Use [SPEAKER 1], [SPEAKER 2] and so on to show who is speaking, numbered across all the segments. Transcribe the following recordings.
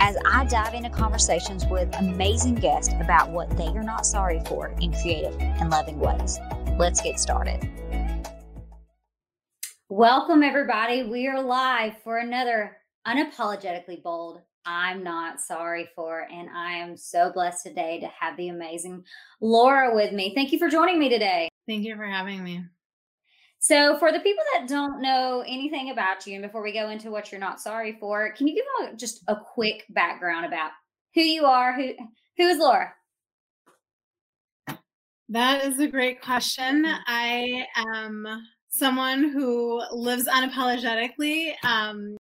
[SPEAKER 1] as I dive into conversations with amazing guests about what they are not sorry for in creative and loving ways. Let's get started. Welcome, everybody. We are live for another Unapologetically Bold I'm Not Sorry For. And I am so blessed today to have the amazing Laura with me. Thank you for joining me today.
[SPEAKER 2] Thank you for having me.
[SPEAKER 1] So, for the people that don't know anything about you, and before we go into what you're not sorry for, can you give them a, just a quick background about who you are? Who who is Laura?
[SPEAKER 2] That is a great question. Mm-hmm. I am someone who lives unapologetically. Um,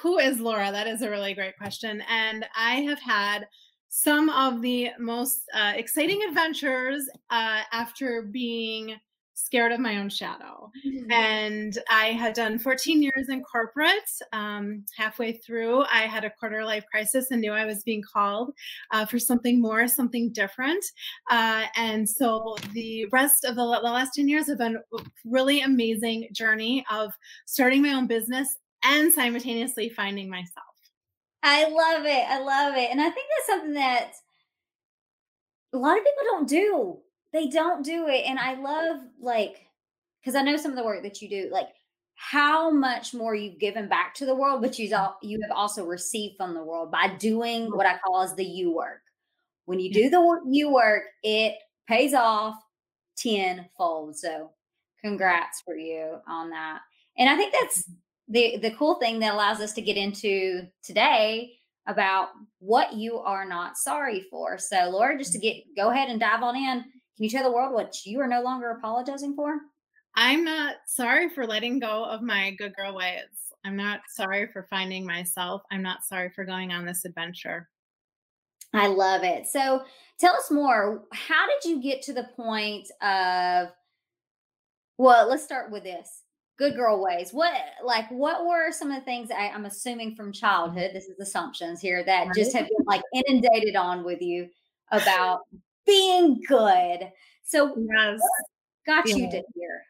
[SPEAKER 2] who is Laura? That is a really great question. And I have had some of the most uh, exciting adventures uh, after being scared of my own shadow. Mm-hmm. And I had done 14 years in corporate. Um, halfway through, I had a quarter life crisis and knew I was being called uh, for something more, something different. Uh, and so the rest of the, the last 10 years have been a really amazing journey of starting my own business and simultaneously finding myself.
[SPEAKER 1] I love it. I love it. And I think that's something that a lot of people don't do they don't do it. And I love like because I know some of the work that you do, like how much more you've given back to the world, but you mm-hmm. you have also received from the world by doing what I call as the you work. When you do the you work, it pays off tenfold. So congrats for you on that. And I think that's mm-hmm. the the cool thing that allows us to get into today about what you are not sorry for. So Laura, just to mm-hmm. get go ahead and dive on in can you tell the world what you are no longer apologizing for?
[SPEAKER 2] I'm not sorry for letting go of my good girl ways. I'm not sorry for finding myself. I'm not sorry for going on this adventure.
[SPEAKER 1] I love it. So tell us more. How did you get to the point of, well, let's start with this good girl ways. What, like, what were some of the things I, am assuming from childhood? This is assumptions here that just have been like inundated on with you about being good. So yes. got yeah. you to here.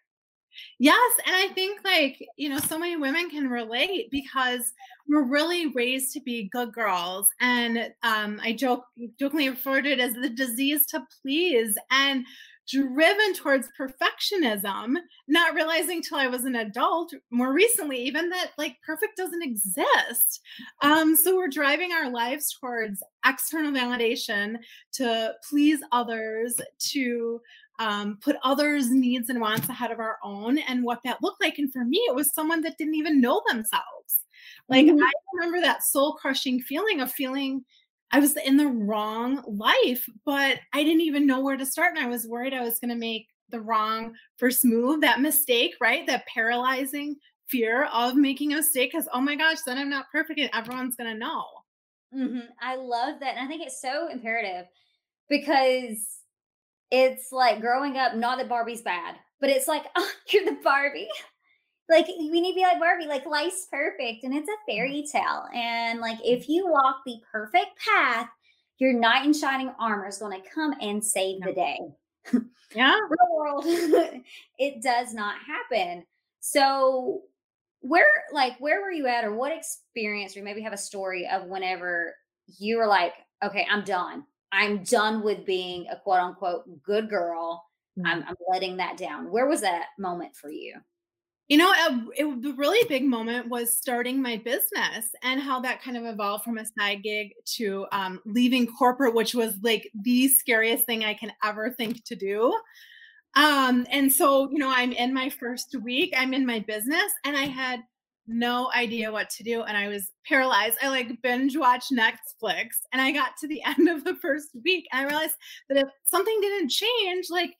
[SPEAKER 2] Yes. And I think, like, you know, so many women can relate because we're really raised to be good girls. And um, I joke, jokingly refer to it as the disease to please. And driven towards perfectionism, not realizing till I was an adult, more recently, even that like perfect doesn't exist. Um, so we're driving our lives towards external validation to please others, to um, put others' needs and wants ahead of our own, and what that looked like. And for me, it was someone that didn't even know themselves. Like mm-hmm. I remember that soul crushing feeling of feeling I was in the wrong life, but I didn't even know where to start. And I was worried I was going to make the wrong first move, that mistake, right? That paralyzing fear of making a mistake because, oh my gosh, then I'm not perfect and everyone's going to know.
[SPEAKER 1] Mm-hmm. I love that. And I think it's so imperative because it's like growing up, not that Barbie's bad, but it's like, oh, you're the Barbie like we need to be like Barbie, like life's perfect and it's a mm. fairy tale. And like if you walk the perfect path, your knight in shining armor is going to come and save the day.
[SPEAKER 2] Yeah.
[SPEAKER 1] Real world, it does not happen. So where like where were you at or what experience or maybe have a story of whenever you were like, okay, I'm done. I'm done with being a quote unquote good girl. Mm-hmm. I'm, I'm letting that down. Where was that moment for you?
[SPEAKER 2] You know, it, it, the really big moment was starting my business and how that kind of evolved from a side gig to um, leaving corporate, which was like the scariest thing I can ever think to do. Um, and so, you know, I'm in my first week, I'm in my business, and I had no idea what to do. And I was paralyzed. I like binge watched Netflix, and I got to the end of the first week, and I realized that if something didn't change, like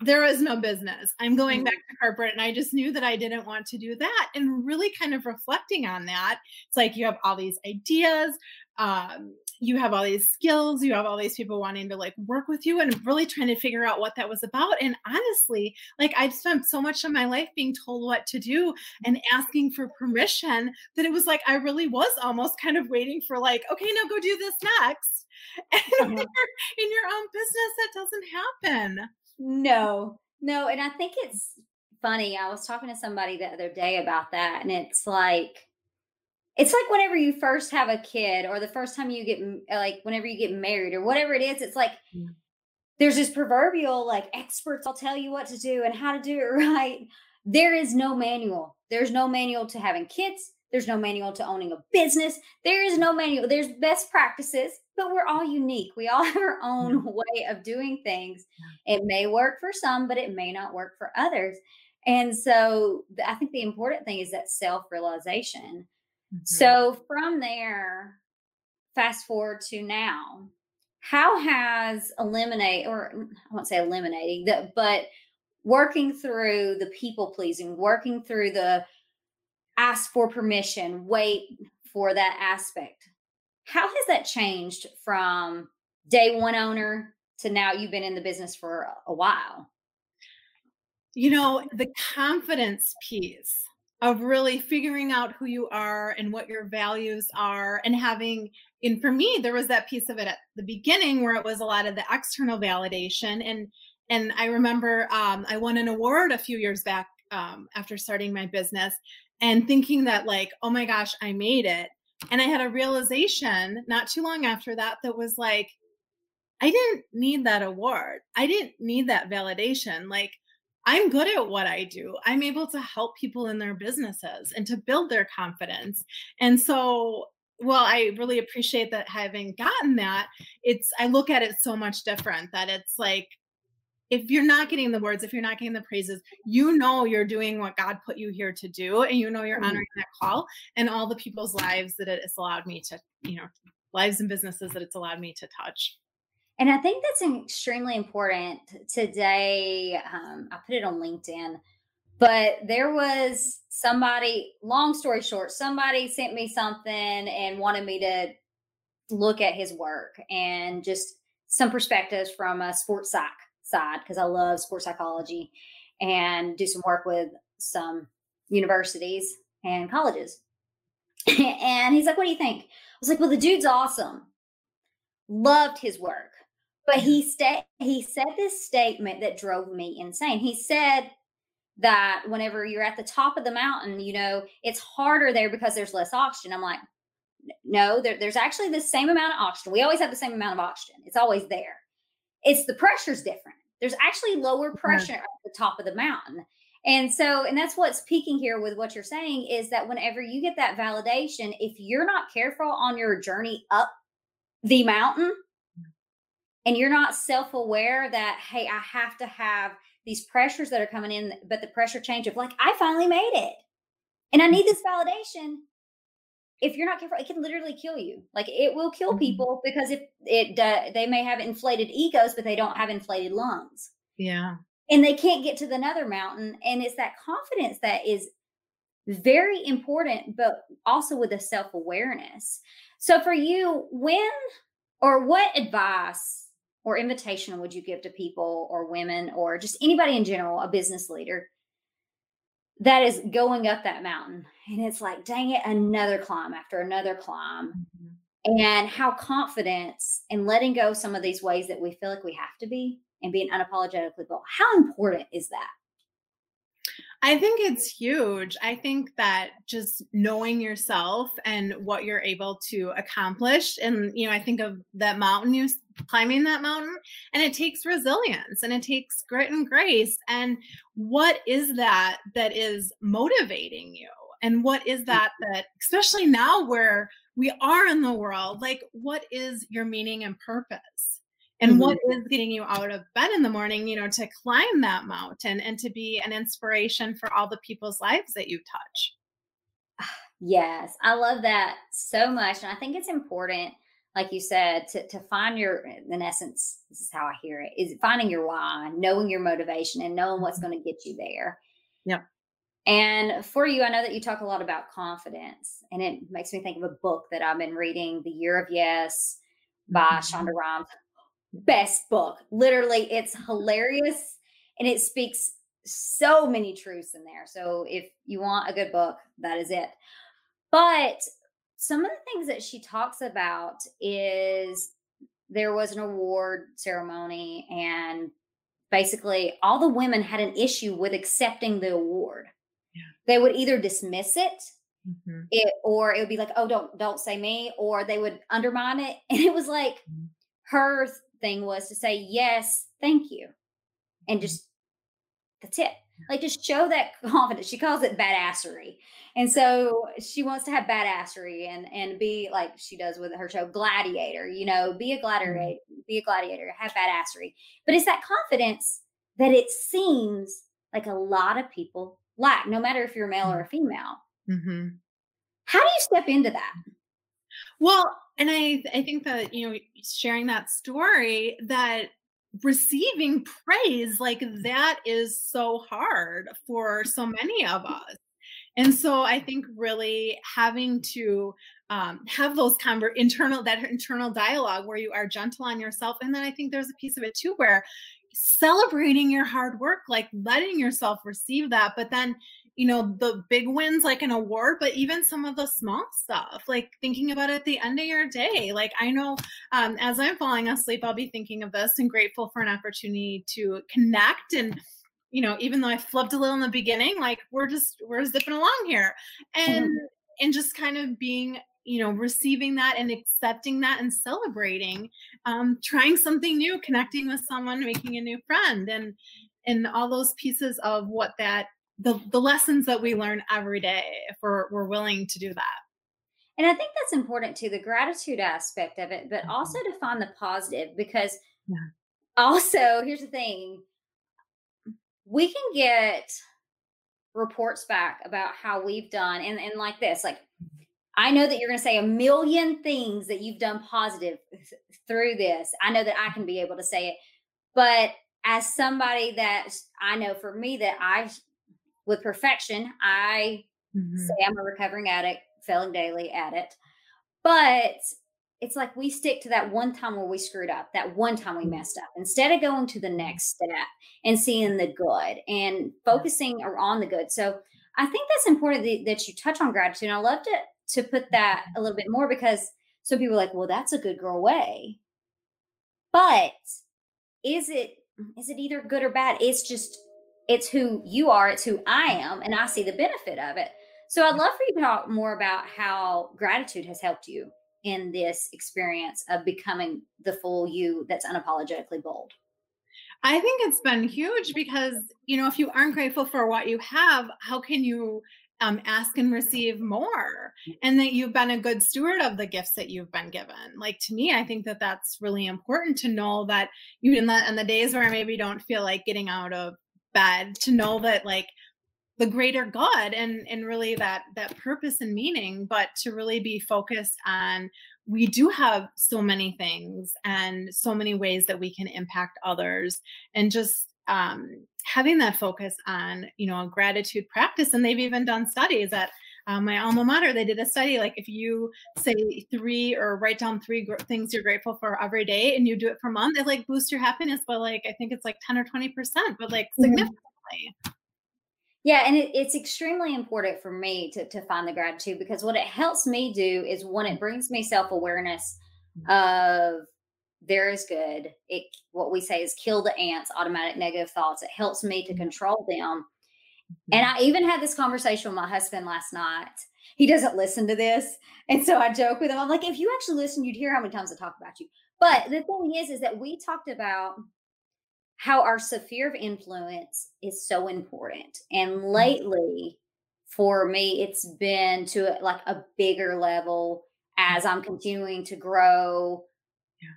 [SPEAKER 2] there was no business. I'm going back to corporate and I just knew that I didn't want to do that. And really kind of reflecting on that, it's like you have all these ideas, um, you have all these skills, you have all these people wanting to like work with you and really trying to figure out what that was about. And honestly, like I've spent so much of my life being told what to do and asking for permission that it was like I really was almost kind of waiting for like, okay, now go do this next. And uh-huh. in your own business, that doesn't happen.
[SPEAKER 1] No, no. And I think it's funny. I was talking to somebody the other day about that, and it's like, it's like whenever you first have a kid or the first time you get like whenever you get married or whatever it is it's like mm. there's this proverbial like experts will tell you what to do and how to do it right there is no manual there's no manual to having kids there's no manual to owning a business. There is no manual. There's best practices but we're all unique. We all have our own way of doing things. It may work for some but it may not work for others. And so i think the important thing is that self-realization. Mm-hmm. So from there, fast forward to now, how has eliminate or I won't say eliminating that, but working through the people pleasing, working through the ask for permission, wait for that aspect. How has that changed from day one owner to now you've been in the business for a while?
[SPEAKER 2] You know, the confidence piece of really figuring out who you are and what your values are and having and for me there was that piece of it at the beginning where it was a lot of the external validation and and i remember um, i won an award a few years back um, after starting my business and thinking that like oh my gosh i made it and i had a realization not too long after that that was like i didn't need that award i didn't need that validation like I'm good at what I do. I'm able to help people in their businesses and to build their confidence. And so, well, I really appreciate that having gotten that. It's, I look at it so much different that it's like, if you're not getting the words, if you're not getting the praises, you know you're doing what God put you here to do, and you know you're mm-hmm. honoring that call and all the people's lives that it's allowed me to, you know, lives and businesses that it's allowed me to touch.
[SPEAKER 1] And I think that's extremely important today. Um, I put it on LinkedIn, but there was somebody, long story short, somebody sent me something and wanted me to look at his work and just some perspectives from a sports psych side because I love sports psychology and do some work with some universities and colleges. and he's like, What do you think? I was like, Well, the dude's awesome. Loved his work but he mm-hmm. sta- he said this statement that drove me insane. He said that whenever you're at the top of the mountain, you know, it's harder there because there's less oxygen. I'm like, no, there, there's actually the same amount of oxygen. We always have the same amount of oxygen. It's always there. It's the pressure's different. There's actually lower pressure at the top of the mountain. And so, and that's what's peaking here with what you're saying is that whenever you get that validation, if you're not careful on your journey up the mountain, and you're not self-aware that hey i have to have these pressures that are coming in but the pressure change of like i finally made it and i need mm-hmm. this validation if you're not careful it can literally kill you. Like it will kill mm-hmm. people because if it uh, they may have inflated egos but they don't have inflated lungs.
[SPEAKER 2] Yeah.
[SPEAKER 1] And they can't get to the another mountain and it's that confidence that is very important but also with a self-awareness. So for you when or what advice or invitation would you give to people or women or just anybody in general, a business leader that is going up that mountain? And it's like, dang it, another climb after another climb. Mm-hmm. And how confidence and letting go some of these ways that we feel like we have to be and being unapologetically bold. How important is that?
[SPEAKER 2] I think it's huge. I think that just knowing yourself and what you're able to accomplish, and you know, I think of that mountain you climbing that mountain, and it takes resilience and it takes grit and grace. And what is that that is motivating you? And what is mm. that that, especially now where we are in the world, like what is your meaning and purpose? And mm-hmm. what is getting you out of bed in the morning you know to climb that mountain and to be an inspiration for all the people's lives that you touch
[SPEAKER 1] yes i love that so much and i think it's important like you said, to, to find your, in essence, this is how I hear it, is finding your why, knowing your motivation, and knowing what's
[SPEAKER 2] Mm-hmm.
[SPEAKER 1] going to get you there.
[SPEAKER 2] Yep.
[SPEAKER 1] And for you, I know that you talk a lot about confidence, and it makes me think of a book that I've been reading, The Year of Yes by
[SPEAKER 2] Mhm.
[SPEAKER 1] Shonda Rhimes. Best book. Literally, it's hilarious and it speaks so many truths in there. So if you want a good book, that is it. But some of the things that she talks about is there was an award ceremony and basically all the women had an issue with accepting the award.
[SPEAKER 2] Yeah.
[SPEAKER 1] They would either dismiss it
[SPEAKER 2] Mhm.
[SPEAKER 1] it or it would be like oh don't don't say me or they would undermine it and it was like
[SPEAKER 2] Mhm.
[SPEAKER 1] her thing was to say yes thank you. And mm-hmm. just that's it. Like just show that confidence. She calls it badassery. And so she wants to have badassery and and be like she does with her show gladiator you know be a gladiator mm-hmm. be a gladiator have badassery. But it's that confidence that it seems like a lot of people lack no matter if you're a male or a female.
[SPEAKER 2] Mhm.
[SPEAKER 1] how do you step into that?
[SPEAKER 2] Well, and I I think that you know sharing that story that receiving praise like that is so hard for so many of us. And so I think really having to um, have those conver- internal that internal dialogue where you are gentle on yourself, and then I think there's a piece of it too where celebrating your hard work, like letting yourself receive that, but then you know the big wins like an award but even some of the small stuff like thinking about it at the end of your day. Like i know um, as i'm falling asleep i'll be thinking of this and grateful for an opportunity to connect. And you know even though i flubbed a little in the beginning like we're just we're zipping along here. And and just kind of being you know receiving that and accepting that and celebrating um, trying something new connecting with someone making a new friend and and all those pieces of what that the the lessons that we learn every day if we're we're willing to do that.
[SPEAKER 1] And I think that's important too, the gratitude aspect of it, but mm-hmm. also to find the positive because
[SPEAKER 2] Yeah.
[SPEAKER 1] also here's the thing. We can get reports back about how we've done and, and like this like mm-hmm. i know that you're going to say a million things that you've done positive th- through this. I know that i can be able to say it. But as somebody that i know for me that i with perfection i say mm-hmm. I'm a recovering addict, failing daily at it. But it's like we stick to that one time where we screwed up, that one time we mm-hmm. messed up, instead of going to the next step and seeing the good and focusing on the good. So I think that's important that, that you touch on gratitude. And I loved it to put that mm-hmm. a little bit more because some people are like, well, that's a good girl way. But is it is it either good or bad? It's just it's who you are, it's who I am, and I see the benefit of it. So I'd love for you to talk more about how gratitude has helped you in this experience of becoming the full you that's unapologetically bold.
[SPEAKER 2] I think it's been huge because, you know, if you aren't grateful for what you have, how can you um, ask and receive more? And that you've been a good steward of the gifts that you've been given. Like to me, I think that that's really important to know that even the, in the days where I maybe don't feel like getting out of bed, to know that like the greater good and and really that that purpose and meaning but to really be focused on we do have so many things and so many ways that we can impact others. And just um, having that focus on you know a gratitude practice and they've even done studies at um, my alma mater they did a study like if you say three or write down three gr- things you're grateful for every day and you do it for a month it like boosts your happiness by like i think it's like 10 or 20 percent but like significantly
[SPEAKER 1] Yeah, and it, it's extremely important for me to, to find the gratitude because what it helps me do is when it brings me self awareness of there is good. It what we say is kill the ants, automatic negative thoughts. It helps me to control them. And mm-hmm. I even had this conversation with my husband last night. He doesn't listen to this, and so I joke with him. I'm like, if you actually listen, you'd hear how many times I talk about you. But the thing is, is that we talked about how our sphere of influence is so important. And mm-hmm. lately, for me, it's been to like a bigger level as I'm mm-hmm. continuing to grow.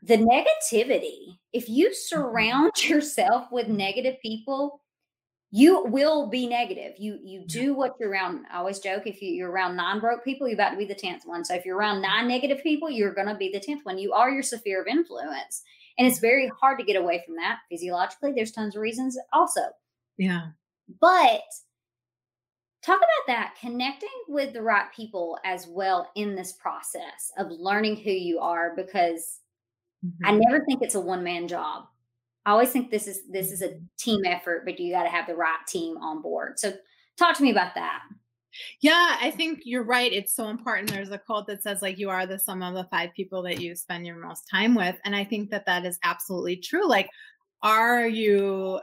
[SPEAKER 1] The negativity, if you surround yourself with negative people, you will be negative. You you do what you're around. I always joke if you, you're around nine broke people, you're about to be the tenth one. So if you're around nine negative people, you're going to be the tenth one. You are your sphere of influence, and it's very hard to get away from that physiologically. There's tons of reasons also.
[SPEAKER 2] Yeah,
[SPEAKER 1] but talk about that connecting with the right people as well in this process of learning who you are because mm-hmm. I never think it's a one man job. I always think this is this is a team effort, but you got to have the right team on board. So talk to me about that.
[SPEAKER 2] Yeah, I think you're right. It's so important. There's a quote that says like you are the sum of the five people that you spend your most time with, and I think that that is absolutely true. Like are you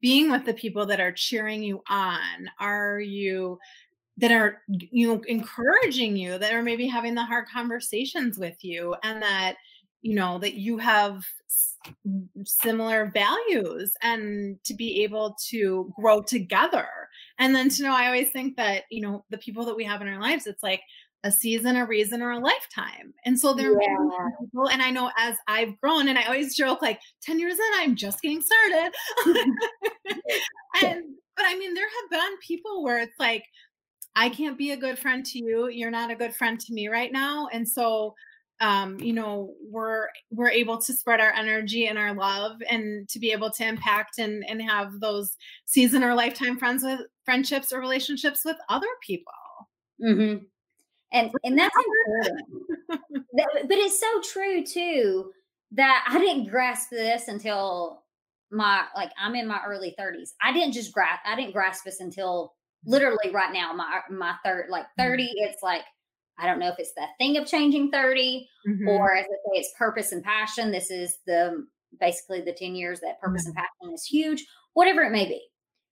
[SPEAKER 2] being with the people that are cheering you on? Are you that are you know encouraging you that are maybe having the hard conversations with you and that you know that you have similar values and to be able to grow together and then to know i always think that you know the people that we have in our lives it's like a season, a reason, or a lifetime. And so there yeah. are people, and I know as I've grown, and I always joke like 10 years in, I'm just getting started. and but I mean, there have been people where it's like, I can't be a good friend to you. You're not a good friend to me right now. And so um, you know, we're we're able to spread our energy and our love and to be able to impact and and have those season or lifetime friends with friendships or relationships with other people.
[SPEAKER 1] Mm-hmm and and that's important. that, but it's so true too that I didn't grasp this until my like I'm in my early 30s. I didn't just grasp I didn't grasp this until literally right now my my third like mm-hmm. 30 it's like I don't know if it's the thing of changing 30 mm-hmm. or as I say it's purpose and passion. This is the basically the 10 years that purpose mm-hmm. and passion is huge, whatever it may be.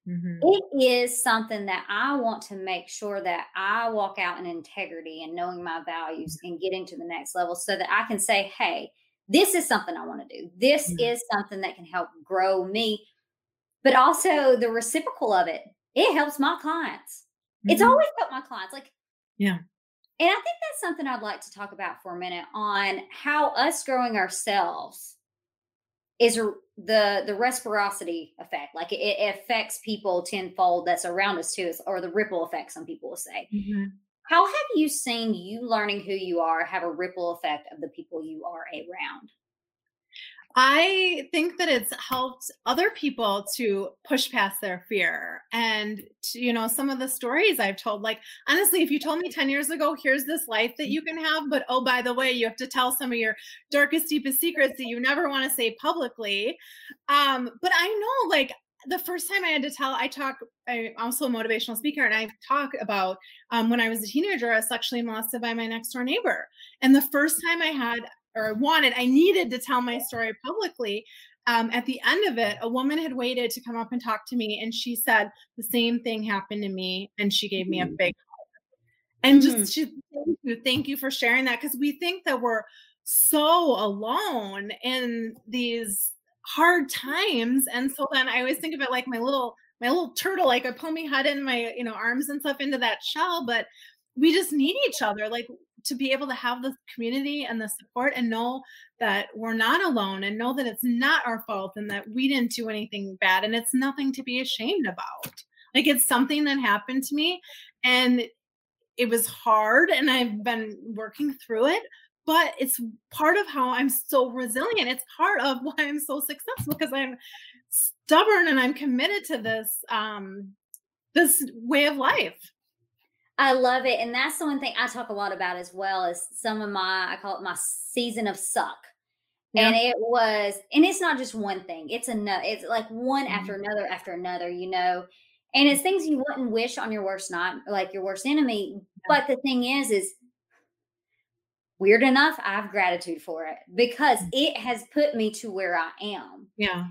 [SPEAKER 1] Mm-hmm. It is something that I want to make sure that I walk out in integrity and knowing my values and getting to the next level so that I can say, hey, this is something I want to do. This mm-hmm. is something that can help grow me, but also the reciprocal of it. It helps my clients. Mm-hmm. It's always helped my clients. Like,
[SPEAKER 2] yeah.
[SPEAKER 1] And I think that's something I'd like to talk about for a minute on how us growing ourselves is the the reciprocity effect. Like it, it, affects people tenfold that's around us too or the ripple effect some people will say. Mm-hmm. how have you seen you learning who you are have a ripple effect of the people you are around
[SPEAKER 2] I think that it's helped other people to push past their fear. And, to, you know, some of the stories I've told, like, honestly, if you told me 10 years ago, here's this life that you can have, but oh, by the way, you have to tell some of your darkest, deepest secrets that you never want to say publicly. Um, but I know, like, the first time I had to tell, I talk, I'm also a motivational speaker, and I talk about um, when I was a teenager, I was sexually molested by my next door neighbor. And the first time I had or I wanted, I needed to tell my story publicly. Um, at the end of it, a woman had waited to come up and talk to me, and she said the same thing happened to me, and she gave me a mm. big hug. And mm-hmm. just she, thank you, thank you for sharing that because we think that we're so alone in these hard times, and so then I always think of it like my little my little turtle, like I pull my head in my you know arms and stuff into that shell, but we just need each other. Like to be able to have the community and the support and know that we're not alone and know that it's not our fault and that we didn't do anything bad and it's nothing to be ashamed about. Like it's something that happened to me and it was hard and I've been working through it, but it's part of how I'm so resilient. It's part of why I'm so successful because I'm stubborn and I'm committed to this um this way of life.
[SPEAKER 1] I love it. And that's the one thing I talk a lot about as well is some of my, I call it my season of suck. Yeah. And it was, and it's not just one thing. It's another, it's like one mm-hmm. after another after another, you know. And it's things you wouldn't wish on your worst not like your worst enemy. Yeah. But the thing is, is weird enough, I have gratitude for it because mm. it has put me to where I am.
[SPEAKER 2] Yeah.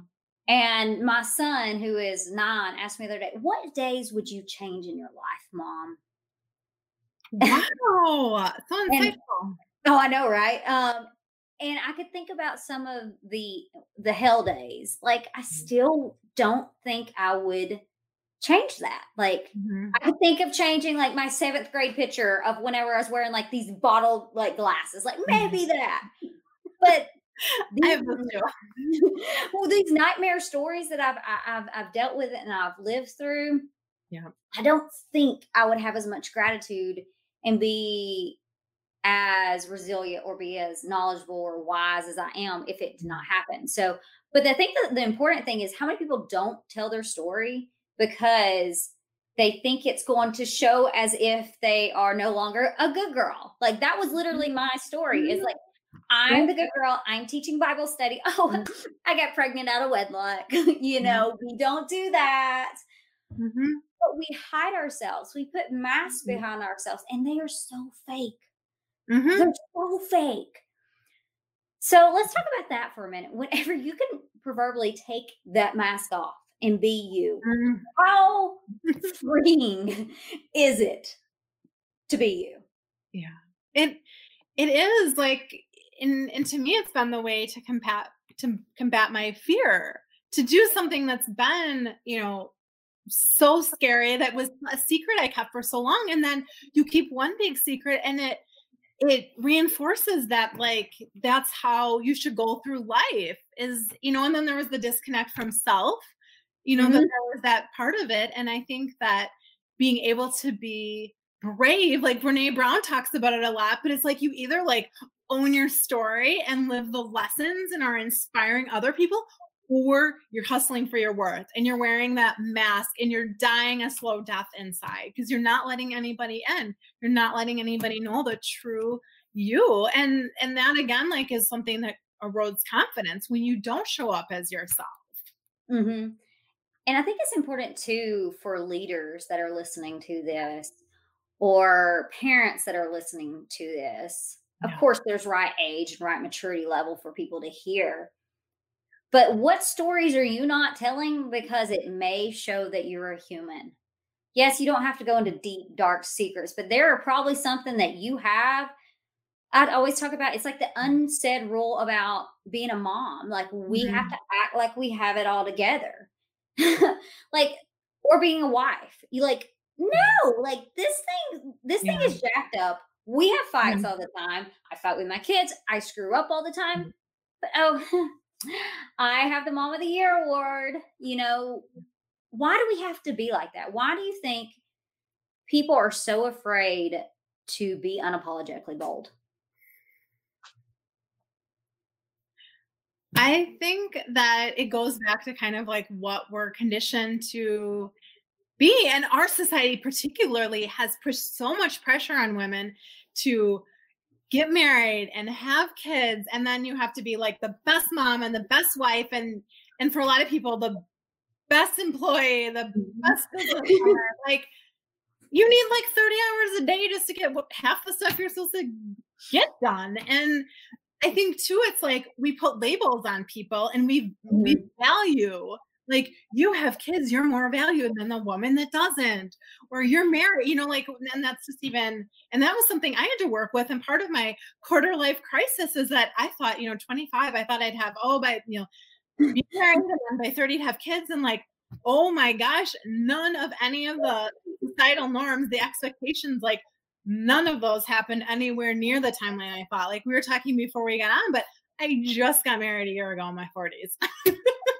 [SPEAKER 1] And my son, who is nine, asked me the other day, What days would you change in your life, mom?
[SPEAKER 2] Wow, so insightful.
[SPEAKER 1] Oh, I know, right? Um, and I could think about some of the the hell days. Like I mm. still don't think I would change that. Like mm-hmm. I could think of changing like my seventh grade picture of whenever I was wearing like these bottled like glasses. Like maybe that. But
[SPEAKER 2] have too.
[SPEAKER 1] well, these nightmare stories that I've I- I've I've dealt with and I've lived through.
[SPEAKER 2] Yeah.
[SPEAKER 1] I don't think I would have as much gratitude and be as resilient or be as knowledgeable or wise as I am if it did not happen. So, but I think that the important thing is how many people don't tell their story because they think it's going to show as if they are no longer a good girl. Like that was literally mm-hmm. my story. Is mm-hmm. like I'm the good girl. I'm teaching Bible study. Oh, mm-hmm. I got pregnant out of wedlock. you know, we don't do that.
[SPEAKER 2] Mhm.
[SPEAKER 1] But we hide ourselves. We put masks
[SPEAKER 2] Mhm.
[SPEAKER 1] behind ourselves, and they are so fake.
[SPEAKER 2] Mhm.
[SPEAKER 1] They're so fake. So let's talk about that for a minute. Whenever you can proverbially take that mask off and be you,
[SPEAKER 2] Mhm.
[SPEAKER 1] how freeing is it to be you?
[SPEAKER 2] Yeah. It it is like and and to me it's been the way to combat to combat my fear. To do something that's been, you know, so scary that was a secret I kept for so long and then you keep one big secret and it it reinforces that like that's how you should go through life is you know and then there was the disconnect from self you know that
[SPEAKER 1] Mhm.
[SPEAKER 2] there was that part of it and i think that being able to be brave like brene brown talks about it a lot but it's like you either like own your story and live the lessons and are inspiring other people or you're hustling for your worth and you're wearing that mask and you're dying a slow death inside because you're not letting anybody in you're not letting anybody know the true you and and that again like is something that erodes confidence when you don't show up as yourself
[SPEAKER 1] hmm And I think it's important too for leaders that are listening to this or parents that are listening to this. Of course, there's right age and right maturity level for people to hear. But what stories are you not telling because it may show that you're a human? Yes, you don't have to go into deep, dark secrets, but there are probably something that you have. I'd always talk about it's like the unsaid rule about being a mom. Like we have to act like we have it all together. like or being a wife. You like no, like this thing this thing is jacked up. We have fights
[SPEAKER 2] Mhm.
[SPEAKER 1] all the time. I fight with my kids. I screw up all the time.
[SPEAKER 2] Mhm.
[SPEAKER 1] But oh, I have the mom of the year award. You know, why do we have to be like that? Why do you think people are so afraid to be unapologetically bold?
[SPEAKER 2] I think that it goes back to kind of like what we're conditioned to be. And our society, particularly, has pushed so much pressure on women to get married and have kids. And then you have to be like the best mom and the best wife. And and for a lot of people, the best employee, the mm-hmm. best business owner. Like you need like 30 hours a day just to get what half the stuff you're supposed to get done. And I think too, it's like we put labels on people and we we mm-hmm. value like you have kids, you're more valued than the woman that doesn't, or you're married, you know, like and that's just even and that was something I had to work with. And part of my quarter life crisis is that I thought, you know, 25, I thought I'd have oh by you know be married and by 30 to have kids and like oh my gosh none of any of the societal norms the expectations like none of those happened anywhere near the timeline i thought like we were talking before we got on but i just got married a year ago in my 40s
[SPEAKER 1] And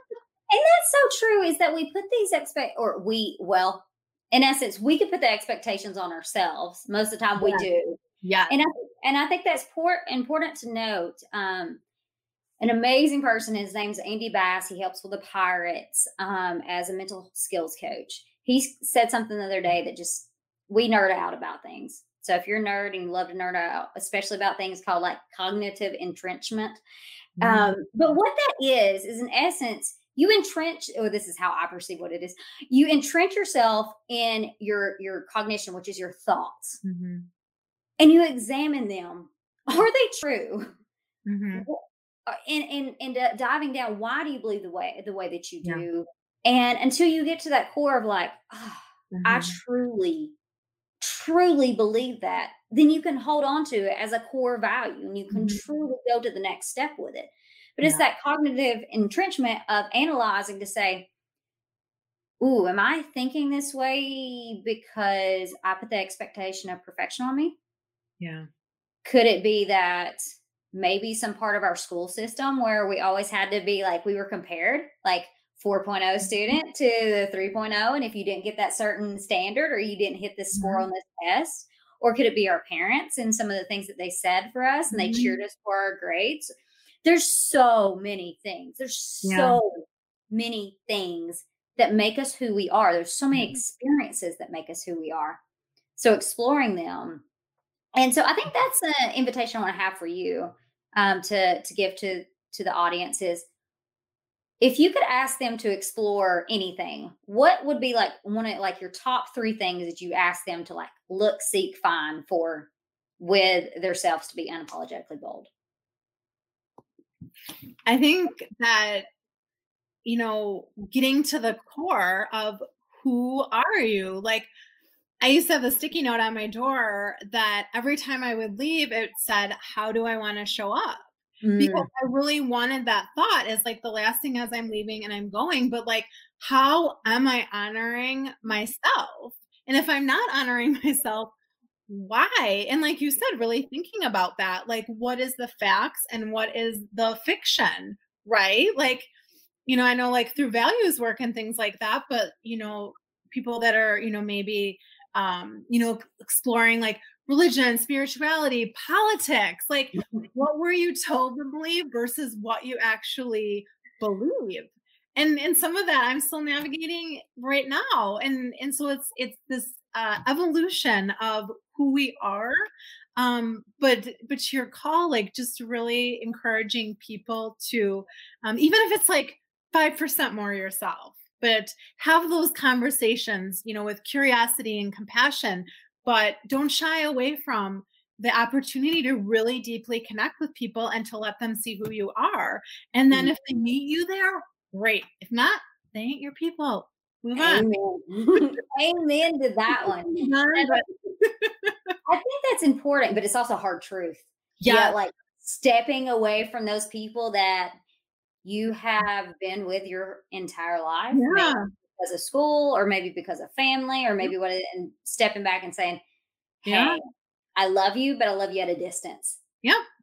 [SPEAKER 1] that's so true is that we put these expect or we well, in essence, we could put the expectations on ourselves. Most of the time we
[SPEAKER 2] Yeah.
[SPEAKER 1] do.
[SPEAKER 2] yeah
[SPEAKER 1] And I and I think that's por- important to note. Um an amazing person. His name's Andy Bass. He helps with the Pirates um, as a mental skills coach. He said something the other day that just we nerd out about things. So if you're a nerd and you love to nerd out, especially about things called like cognitive entrenchment, um, but what that is, is in essence, you entrench, or this is how I perceive what it is. You entrench yourself in your your cognition, which is your thoughts,
[SPEAKER 2] Mhm.
[SPEAKER 1] and you examine them. Are they true?
[SPEAKER 2] Mhm.
[SPEAKER 1] Uh, And and and uh, diving down, why do you believe the way the way that you
[SPEAKER 2] Yeah.
[SPEAKER 1] do? And until you get to that core of like, "Ah, I
[SPEAKER 2] Mhm.
[SPEAKER 1] truly, truly believe that, then you can hold on to it as a core value and you can
[SPEAKER 2] Mhm.
[SPEAKER 1] truly go to the next step with it. But it's that cognitive entrenchment of analyzing to say, Ooh, am I thinking this way because I put the expectation of perfection on me?
[SPEAKER 2] yeah
[SPEAKER 1] Could it be that maybe some part of our school system where we always had to be like we were compared like 4.0
[SPEAKER 2] Mm-hmm.
[SPEAKER 1] student to the 3.0 and if you didn't get that certain standard or you didn't hit this score
[SPEAKER 2] Mhm.
[SPEAKER 1] on this test or could it be our parents and some of the things that they said for us and they
[SPEAKER 2] Mhm.
[SPEAKER 1] cheered us for our grades there's so many things there's
[SPEAKER 2] Yeah.
[SPEAKER 1] so many things that make us who we are there's so many
[SPEAKER 2] Mhm.
[SPEAKER 1] experiences that make us who we are so exploring them and so i think that's an invitation i want to have for you um, to to give to to the audience is if you could ask them to explore anything what would be like one of like your top three things that you ask them to like look seek find for with themselves to be unapologetically bold
[SPEAKER 2] I think that, you know, getting to the core of who are you? Like, I used to have a sticky note on my door that every time I would leave, it said, How do I want to show up? Because mm. I really wanted that thought as like the last thing as I'm leaving and I'm going, but like, how am I honoring myself? And if I'm not honoring myself, why? And like you said, really thinking about that, like what is the facts and what is the fiction, right? Like, you know, I know like through values work and things like that, but you know, people that are, you know, maybe um, you know, exploring like religion, spirituality, politics, like what were you told to believe versus what you actually believe? And and some of that I'm still navigating right now. And and so it's it's this uh, evolution of who we are um but but to your call like just really encouraging people to um even if it's like 5% more yourself but have those conversations you know with curiosity and compassion but don't shy away from the opportunity to really deeply connect with people and to let them see who you are and then if they meet you there great. If not they ain't your people move on
[SPEAKER 1] Amen. Amen to that one.
[SPEAKER 2] Move on,
[SPEAKER 1] And
[SPEAKER 2] but-
[SPEAKER 1] I think that's important, but it's also hard truth.
[SPEAKER 2] yeah
[SPEAKER 1] like stepping away from those people that you have been with your entire life. maybe
[SPEAKER 2] yeah
[SPEAKER 1] because of school or maybe because of family or maybe what and stepping back and saying, Hey,
[SPEAKER 2] Yeah.
[SPEAKER 1] I love you, but I love you at a distance.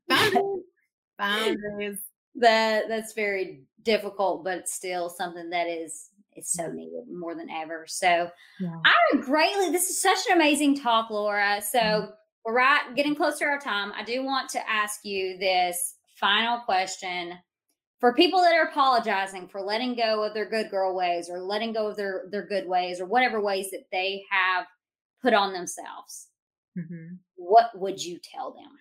[SPEAKER 2] boundaries boundaries
[SPEAKER 1] that that's very difficult, but still something that is it's so needed more than ever. So
[SPEAKER 2] yeah.
[SPEAKER 1] I greatly. This is such an amazing talk, Laura. So
[SPEAKER 2] Mhm.
[SPEAKER 1] we're right getting close to our time. I do want to ask you this final question for people that are apologizing for letting go of their good girl ways or letting go of their their good ways or whatever ways that they have put on themselves.
[SPEAKER 2] Mhm.
[SPEAKER 1] What would you tell them?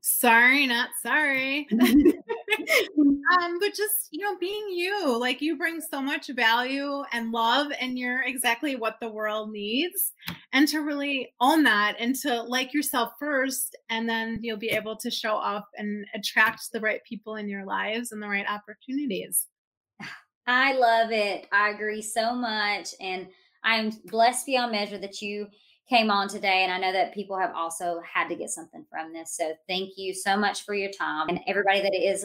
[SPEAKER 2] sorry not sorry um but just you know being you like you bring so much value and love and you're exactly what the world needs and to really own that and to like yourself first and then you'll be able to show up and attract the right people in your lives and the right opportunities
[SPEAKER 1] I love it. I agree so much. And I'm blessed beyond measure that you came on today. And I know that people have also had to get something from this. So thank you so much for your time. And everybody that is